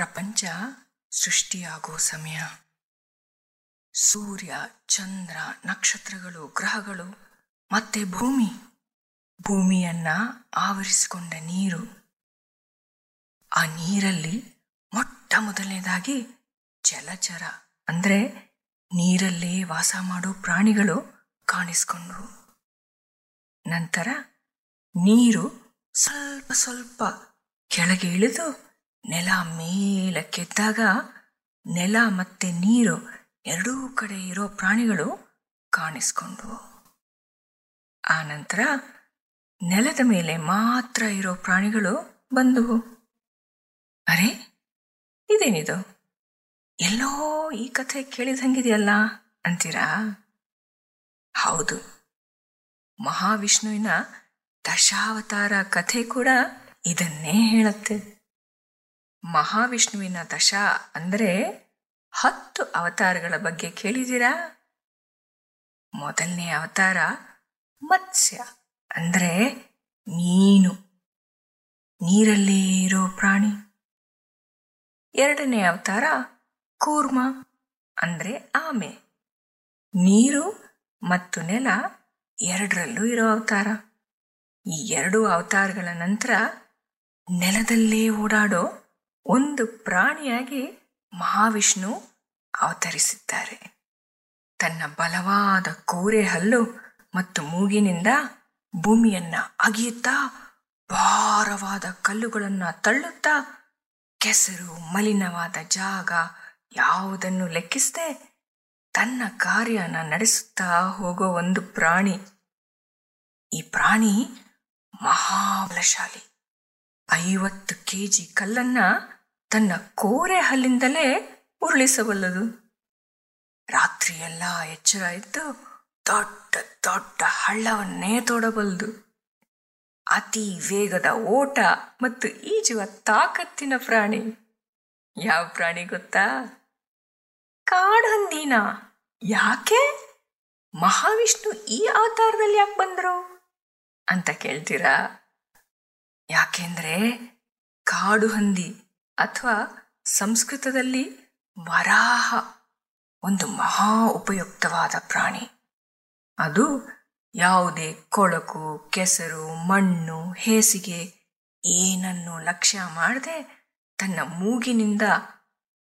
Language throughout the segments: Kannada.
ಪ್ರಪಂಚ ಸೃಷ್ಟಿಯಾಗೋ ಸಮಯ. ಸೂರ್ಯ, ಚಂದ್ರ, ನಕ್ಷತ್ರಗಳು, ಗ್ರಹಗಳು, ಮತ್ತೆ ಭೂಮಿ. ಭೂಮಿಯನ್ನ ಆವರಿಸಿಕೊಂಡ ನೀರು. ಆ ನೀರಲ್ಲಿ ಮೊಟ್ಟ ಮೊದಲನೇದಾಗಿ ಜಲಚರ, ಅಂದ್ರೆ ನೀರಲ್ಲೇ ವಾಸ ಮಾಡೋ ಪ್ರಾಣಿಗಳು ಕಾಣಿಸ್ಕೊಂಡ್ರು. ನಂತರ ನೀರು ಸ್ವಲ್ಪ ಸ್ವಲ್ಪ ಕೆಳಗೆ ಇಳಿದು ನೆಲ ಮೇಲಕ್ಕೆದ್ದಾಗ ನೆಲ ಮತ್ತೆ ನೀರು ಎರಡೂ ಕಡೆ ಇರೋ ಪ್ರಾಣಿಗಳು ಕಾಣಿಸ್ಕೊಂಡ್ವು. ಆ ನಂತರ ನೆಲದ ಮೇಲೆ ಮಾತ್ರ ಇರೋ ಪ್ರಾಣಿಗಳು ಬಂದವು. ಅರೆ, ಇದೇನಿದು? ಎಲ್ಲೋ ಈ ಕಥೆ ಕೇಳಿದಂಗಿದೆಯಲ್ಲ ಅಂತೀರಾ? ಹೌದು, ಮಹಾವಿಷ್ಣುವಿನ ದಶಾವತಾರ ಕಥೆ ಕೂಡ ಇದನ್ನೇ ಹೇಳುತ್ತೆ. ಮಹಾವಿಷ್ಣುವಿನ ದಶ ಅಂದರೆ ಹತ್ತು ಅವತಾರಗಳ ಬಗ್ಗೆ ಕೇಳಿದ್ದೀರಾ? ಮೊದಲನೇ ಅವತಾರ ಮತ್ಸ್ಯ ಅಂದರೆ ಮೀನು. ನೀರಲ್ಲಿ ಇರೋ ಪ್ರಾಣಿ. ಎರಡನೇ ಅವತಾರ ಕೂರ್ಮ ಅಂದರೆ ಆಮೆ. ನೀರು ಮತ್ತು ನೆಲ ಎರಡರಲ್ಲೂ ಇರೋ ಅವತಾರ. ಈ ಎರಡು ಅವತಾರಗಳ ನಂತರ ನೆಲದಲ್ಲೇ ಓಡಾಡೋ ಒಂದು ಪ್ರಾಣಿಯಾಗಿ ಮಹಾವಿಷ್ಣು ಅವತರಿಸಿದ್ದಾರೆ. ತನ್ನ ಬಲವಾದ ಕೋರೆ ಹಲ್ಲು ಮತ್ತು ಮೂಗಿನಿಂದ ಭೂಮಿಯನ್ನ ಅಗಿಯುತ್ತಾ, ಭಾರವಾದ ಕಲ್ಲುಗಳನ್ನು ತಳ್ಳುತ್ತಾ, ಕೆಸರು ಮಲಿನವಾದ ಜಾಗ ಯಾವುದನ್ನು ಲೆಕ್ಕಿಸದೆ ತನ್ನ ಕಾರ್ಯನ ನಡೆಸುತ್ತಾ ಹೋಗೋ ಒಂದು ಪ್ರಾಣಿ. ಈ ಪ್ರಾಣಿ ಮಹಾಬಲಶಾಲಿ. ಐವತ್ತು ಕೆಜಿ ಕಲ್ಲನ್ನ ತನ್ನ ಕೋರೆ ಹಲ್ಲಿಂದಲೇ ಉರುಳಿಸಬಲ್ಲದು. ರಾತ್ರಿಯೆಲ್ಲ ಎಚ್ಚರ ಇದ್ದು ದೊಡ್ಡ ದೊಡ್ಡ ಹಳ್ಳವನ್ನೇ ತೋಡಬಲ್ಲದು. ಅತಿ ವೇಗದ ಓಟ ಮತ್ತು ಈಜುವ ತಾಕತ್ತಿನ ಪ್ರಾಣಿ. ಯಾವ ಪ್ರಾಣಿ ಗೊತ್ತಾ? ಕಾಡಹಂದಿನ. ಯಾಕೆ? ಮಹಾವಿಷ್ಣು ಈ ಅವತಾರದಲ್ಲಿ ಯಾಕೆ ಬಂದರು? ಅಂತ ಕೇಳ್ತೀರಾ? ಯಾಕೆಂದ್ರೆ ಕಾಡು ಹಂದಿ ಅಥವಾ ಸಂಸ್ಕೃತದಲ್ಲಿ ವರಾಹ, ಒಂದು ಮಹಾ ಉಪಯುಕ್ತವಾದ ಪ್ರಾಣಿ. ಅದು ಯಾವುದೇ ಕೊಳಕು, ಕೆಸರು, ಮಣ್ಣು, ಹೇಸಿಗೆ ಏನನ್ನು ಲಕ್ಷ್ಯ ಮಾಡದೆ ತನ್ನ ಮೂಗಿನಿಂದ,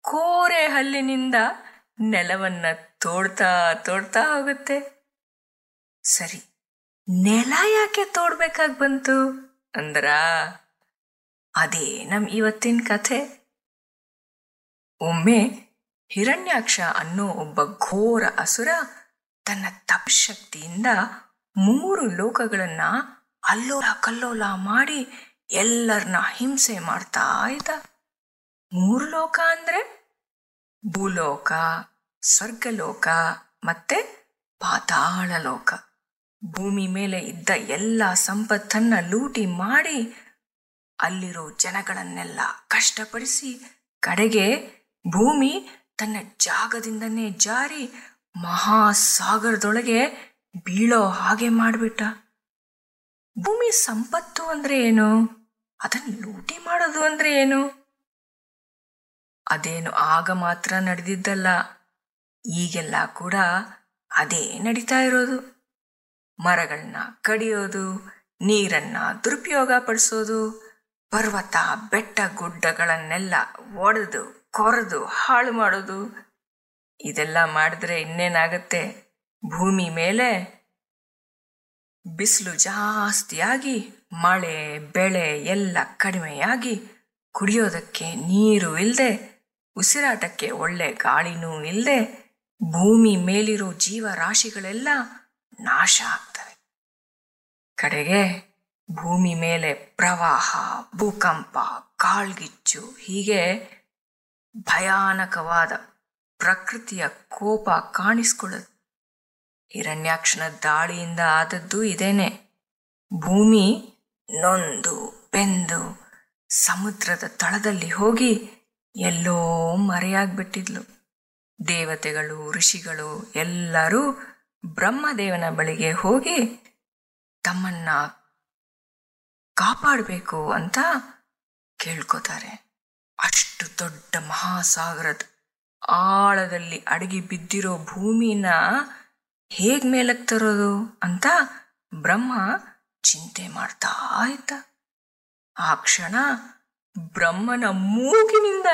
ಕೋರೆ ಹಲ್ಲಿನಿಂದ ನೆಲವನ್ನು ತೋಡ್ತಾ ತೋಡ್ತಾ ಹೋಗುತ್ತೆ. ಸರಿ, ನೆಲ ಯಾಕೆ ತೋಡ್ಬೇಕಾಗಿ ಬಂತು ಅಂದ್ರ? ಅದೇ ನಮ್ ಇವತ್ತಿನ ಕಥೆ. ಒಮ್ಮೆ ಹಿರಣ್ಯಾಕ್ಷ ಅನ್ನೋ ಒಬ್ಬ ಘೋರ ಅಸುರ ತನ್ನ ತಪಶಕ್ತಿಯಿಂದ ಮೂರು ಲೋಕಗಳನ್ನ ಅಲ್ಲೋಲ ಕಲ್ಲೋಲ ಮಾಡಿ ಎಲ್ಲರನ್ನ ಹಿಂಸೆ ಮಾಡ್ತಾ ಇದ್ದ. ಮೂರು ಲೋಕ ಅಂದ್ರೆ ಭೂಲೋಕ, ಸ್ವರ್ಗಲೋಕ ಮತ್ತೆ ಪಾತಾಳ ಲೋಕ ಭೂಮಿ ಮೇಲೆ ಇದ್ದ ಎಲ್ಲ ಸಂಪತ್ತನ್ನ ಲೂಟಿ ಮಾಡಿ ಅಲ್ಲಿರೋ ಜನಗಳನ್ನೆಲ್ಲ ಕಷ್ಟಪಡಿಸಿ ಕಡೆಗೆ ಭೂಮಿ ತನ್ನ ಜಾಗದಿಂದನೇ ಜಾರಿ ಮಹಾಸಾಗರದೊಳಗೆ ಬೀಳೋ ಹಾಗೆ ಮಾಡಿಬಿಟ್ಟ. ಭೂಮಿ ಸಂಪತ್ತು ಅಂದ್ರೆ ಏನು? ಅದನ್ನು ಲೂಟಿ ಮಾಡೋದು ಅಂದ್ರೆ ಏನು? ಅದೇನು ಆಗ ಮಾತ್ರ ನಡೆದಿದ್ದಲ್ಲ, ಈಗೆಲ್ಲ ಕೂಡ ಅದೇ ನಡೀತಾ ಇರೋದು. ಮರಗಳನ್ನ ಕಡಿಯೋದು, ನೀರನ್ನ ದುರುಪಯೋಗ ಪಡಿಸೋದು ಪರ್ವತ, ಬೆಟ್ಟ ಗುಡ್ಡಗಳನ್ನೆಲ್ಲ ಒಡೆದು, ಕೊರೆದು, ಹಾಳು ಮಾಡೋದು. ಇದೆಲ್ಲ ಮಾಡಿದ್ರೆ ಇನ್ನೇನಾಗತ್ತೆ? ಭೂಮಿ ಮೇಲೆ ಬಿಸಿಲು ಜಾಸ್ತಿಯಾಗಿ, ಮಳೆ, ಬೆಳೆ ಎಲ್ಲ ಕಡಿಮೆಯಾಗಿ ಕುಡಿಯೋದಕ್ಕೆ ನೀರು ಇಲ್ಲದೆ ಉಸಿರಾಟಕ್ಕೆ ಒಳ್ಳೆ ಗಾಳಿನೂ ಇಲ್ಲದೆ ಭೂಮಿ ಮೇಲಿರೋ ಜೀವರಾಶಿಗಳೆಲ್ಲ ನಾಶ ಆಗ್ತವೆ. ಕಡೆಗೆ ಭೂಮಿ ಮೇಲೆ ಪ್ರವಾಹ, ಭೂಕಂಪ, ಕಾಳ್ಗಿಚ್ಚು, ಹೀಗೆ ಭಯಾನಕವಾದ ಪ್ರಕೃತಿಯ ಕೋಪ ಕಾಣಿಸ್ಕೊಳ್ಳುತ್ತೆ. ಹಿರಣ್ಯಾಕ್ಷನ ದಾಳಿಯಿಂದ ಆದದ್ದು ಇದೇನೆ. ಭೂಮಿ ನೊಂದು, ಬೆಂದು ಸಮುದ್ರದ ತಳದಲ್ಲಿ ಹೋಗಿ ಎಲ್ಲೋ ಮರೆಯಾಗ್ಬಿಟ್ಟಿದ್ಲು. ದೇವತೆಗಳು, ಋಷಿಗಳು ಎಲ್ಲರೂ ಬ್ರಹ್ಮದೇವನ ಬಳಿಗೆ ಹೋಗಿ ತಮ್ಮನ್ನ ಕಾಪಾಡಬೇಕು ಅಂತ ಕೇಳ್ಕೋತಾರೆ. ಅಷ್ಟು ದೊಡ್ಡ ಮಹಾಸಾಗರದ ಆಳದಲ್ಲಿ ಅಡಗಿ ಬಿದ್ದಿರೋ ಭೂಮಿನ ಹೇಗೆ ಮೇಲಕ್ಕೆ ತರೋದು ಅಂತ ಬ್ರಹ್ಮ ಚಿಂತೆ ಮಾಡ್ತಾ ಇದ್ದ. ಆ ಕ್ಷಣ ಬ್ರಹ್ಮನ ಮೂಗಿನಿಂದ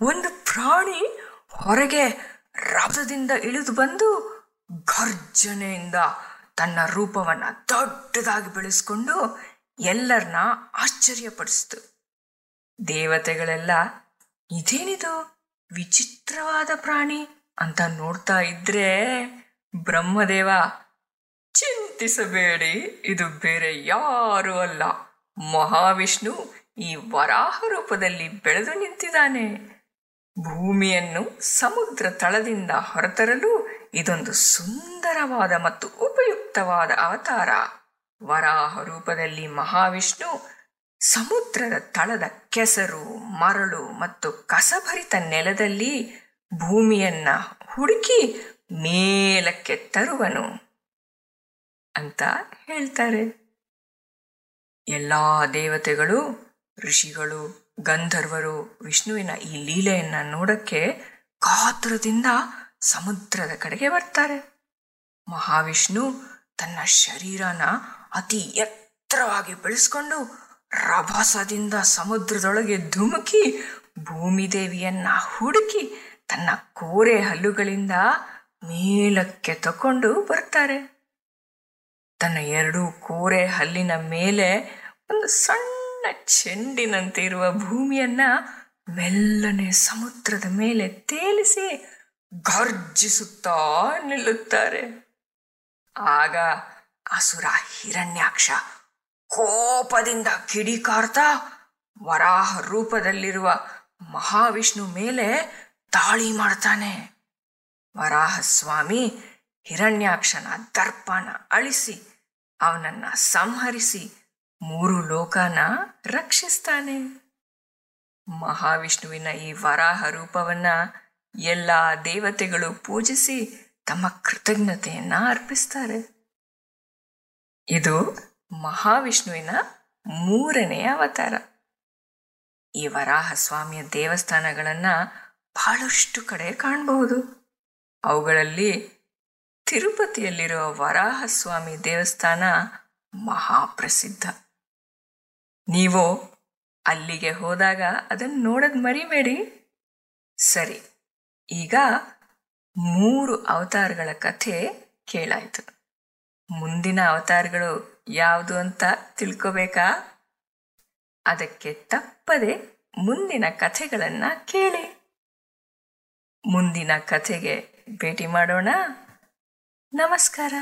ಒಂದು ಪ್ರಾಣಿ ಹೊರಗೆ ರಭಸದಿಂದ ಇಳಿದು ಬಂದು ಗರ್ಜನೆಯಿಂದ ತನ್ನ ರೂಪವನ್ನ ದೊಡ್ಡದಾಗಿ ಬೆಳೆಸ್ಕೊಂಡು ಎಲ್ಲರನ್ನ ಆಶ್ಚರ್ಯಪಡಿಸ್ತು. ದೇವತೆಗಳೆಲ್ಲ, ಇದೇನಿದು? ವಿಚಿತ್ರವಾದ ಪ್ರಾಣಿ ಅಂತ ನೋಡ್ತಾ ಇದ್ರೆ, ಬ್ರಹ್ಮದೇವ, ಚಿಂತಿಸಬೇಡಿ, ಇದು ಬೇರೆ ಯಾರೂ ಅಲ್ಲ. ಮಹಾವಿಷ್ಣು ಈ ವರಾಹ ರೂಪದಲ್ಲಿ ಬೆಳೆದು ನಿಂತಿದ್ದಾನೆ. ಭೂಮಿಯನ್ನು ಸಮುದ್ರ ತಳದಿಂದ ಹೊರತರಲು ಇದೊಂದು ಸುಂದರವಾದ ಮತ್ತು ಉಪಯುಕ್ತವಾದ ಅವತಾರ. ವರಾಹ ರೂಪದಲ್ಲಿ ಮಹಾವಿಷ್ಣು ಸಮುದ್ರದ ತಳದ ಕೆಸರು, ಮರಳು ಮತ್ತು ಕಸಭರಿತ ನೆಲದಲ್ಲಿ ಭೂಮಿಯನ್ನ ಹುಡುಕಿ ಮೇಲಕ್ಕೆ ತರುವನು ಅಂತ ಹೇಳ್ತಾರೆ. ಎಲ್ಲಾ ದೇವತೆಗಳು, ಋಷಿಗಳು, ಗಂಧರ್ವರು ವಿಷ್ಣುವಿನ ಈ ಲೀಲೆಯನ್ನ ನೋಡಕ್ಕೆ ಕಾತುರದಿಂದ ಸಮುದ್ರದ ಕಡೆಗೆ ಬರ್ತಾರೆ. ಮಹಾವಿಷ್ಣು ತನ್ನ ಶರೀರನ ಅತಿ ಎತ್ತರವಾಗಿ ಬೆಳೆಸ್ಕೊಂಡು ರಭಸದಿಂದ ಸಮುದ್ರದೊಳಗೆ ಧುಮುಕಿ ಭೂಮಿದೇವಿಯನ್ನ ಹುಡುಕಿ ತನ್ನ ಕೋರೆ ಹಲ್ಲುಗಳಿಂದ ಮೇಲಕ್ಕೆ ತಕೊಂಡು ಬರ್ತಾರೆ. ತನ್ನ ಎರಡೂ ಕೋರೆ ಹಲ್ಲಿನ ಮೇಲೆ ಒಂದು ಸಣ್ಣ ಚೆಂಡಿನಂತೆ ಇರುವ ಭೂಮಿಯನ್ನ ಮೆಲ್ಲನೆ ಸಮುದ್ರದ ಮೇಲೆ ತೇಲಿಸಿ ಗರ್ಜಿಸುತ್ತಾ ನಿಲ್ಲುತ್ತಾರೆ. ಆಗ ಅಸುರ ಹಿರಣ್ಯಾಕ್ಷ ಕೋಪದಿಂದ ಕಿಡಿಕಾರ್ತಾ ವರಾಹ ರೂಪದಲ್ಲಿರುವ ಮಹಾವಿಷ್ಣು ಮೇಲೆ ದಾಳಿ ಮಾಡ್ತಾನೆ. ವರಾಹ ಸ್ವಾಮಿ ಹಿರಣ್ಯಾಕ್ಷನ ದರ್ಪನ ಅಳಿಸಿ, ಅವನನ್ನ ಸಂಹರಿಸಿ ಮೂರು ಲೋಕನ ರಕ್ಷಿಸ್ತಾನೆ. ಮಹಾವಿಷ್ಣುವಿನ ಈ ವರಾಹ ರೂಪವನ್ನ ಎಲ್ಲ ದೇವತೆಗಳು ಪೂಜಿಸಿ ತಮ್ಮ ಕೃತಜ್ಞತೆಯನ್ನ ಅರ್ಪಿಸ್ತಾರೆ. ಇದು ಮಹಾವಿಷ್ಣುವಿನ ಮೂರನೆಯ ಅವತಾರ. ಈ ವರಾಹ ಸ್ವಾಮಿಯ ದೇವಸ್ಥಾನಗಳನ್ನ ಬಹಳಷ್ಟು ಕಡೆ ಕಾಣಬಹುದು. ಅವುಗಳಲ್ಲಿ ತಿರುಪತಿಯಲ್ಲಿರುವ ವರಾಹಸ್ವಾಮಿ ದೇವಸ್ಥಾನ ಮಹಾಪ್ರಸಿದ್ಧ. ನೀವು ಅಲ್ಲಿಗೆ ಹೋದಾಗ ಅದನ್ನು ನೋಡೋದು ಮರಿಬೇಡಿ. ಸರಿ, ಈಗ ಮೂರು ಅವತಾರಗಳ ಕಥೆ ಕೇಳಾಯ್ತು. ಮುಂದಿನ ಅವತಾರಗಳು ಯಾವುದು ಅಂತ ತಿಳ್ಕೋಬೇಕಾ? ಅದಕ್ಕೆ ತಪ್ಪದೆ ಮುಂದಿನ ಕಥೆಗಳನ್ನ ಕೇಳಿ. ಮುಂದಿನ ಕಥೆಗೆ ಭೇಟಿ ಮಾಡೋಣ. ನಮಸ್ಕಾರ.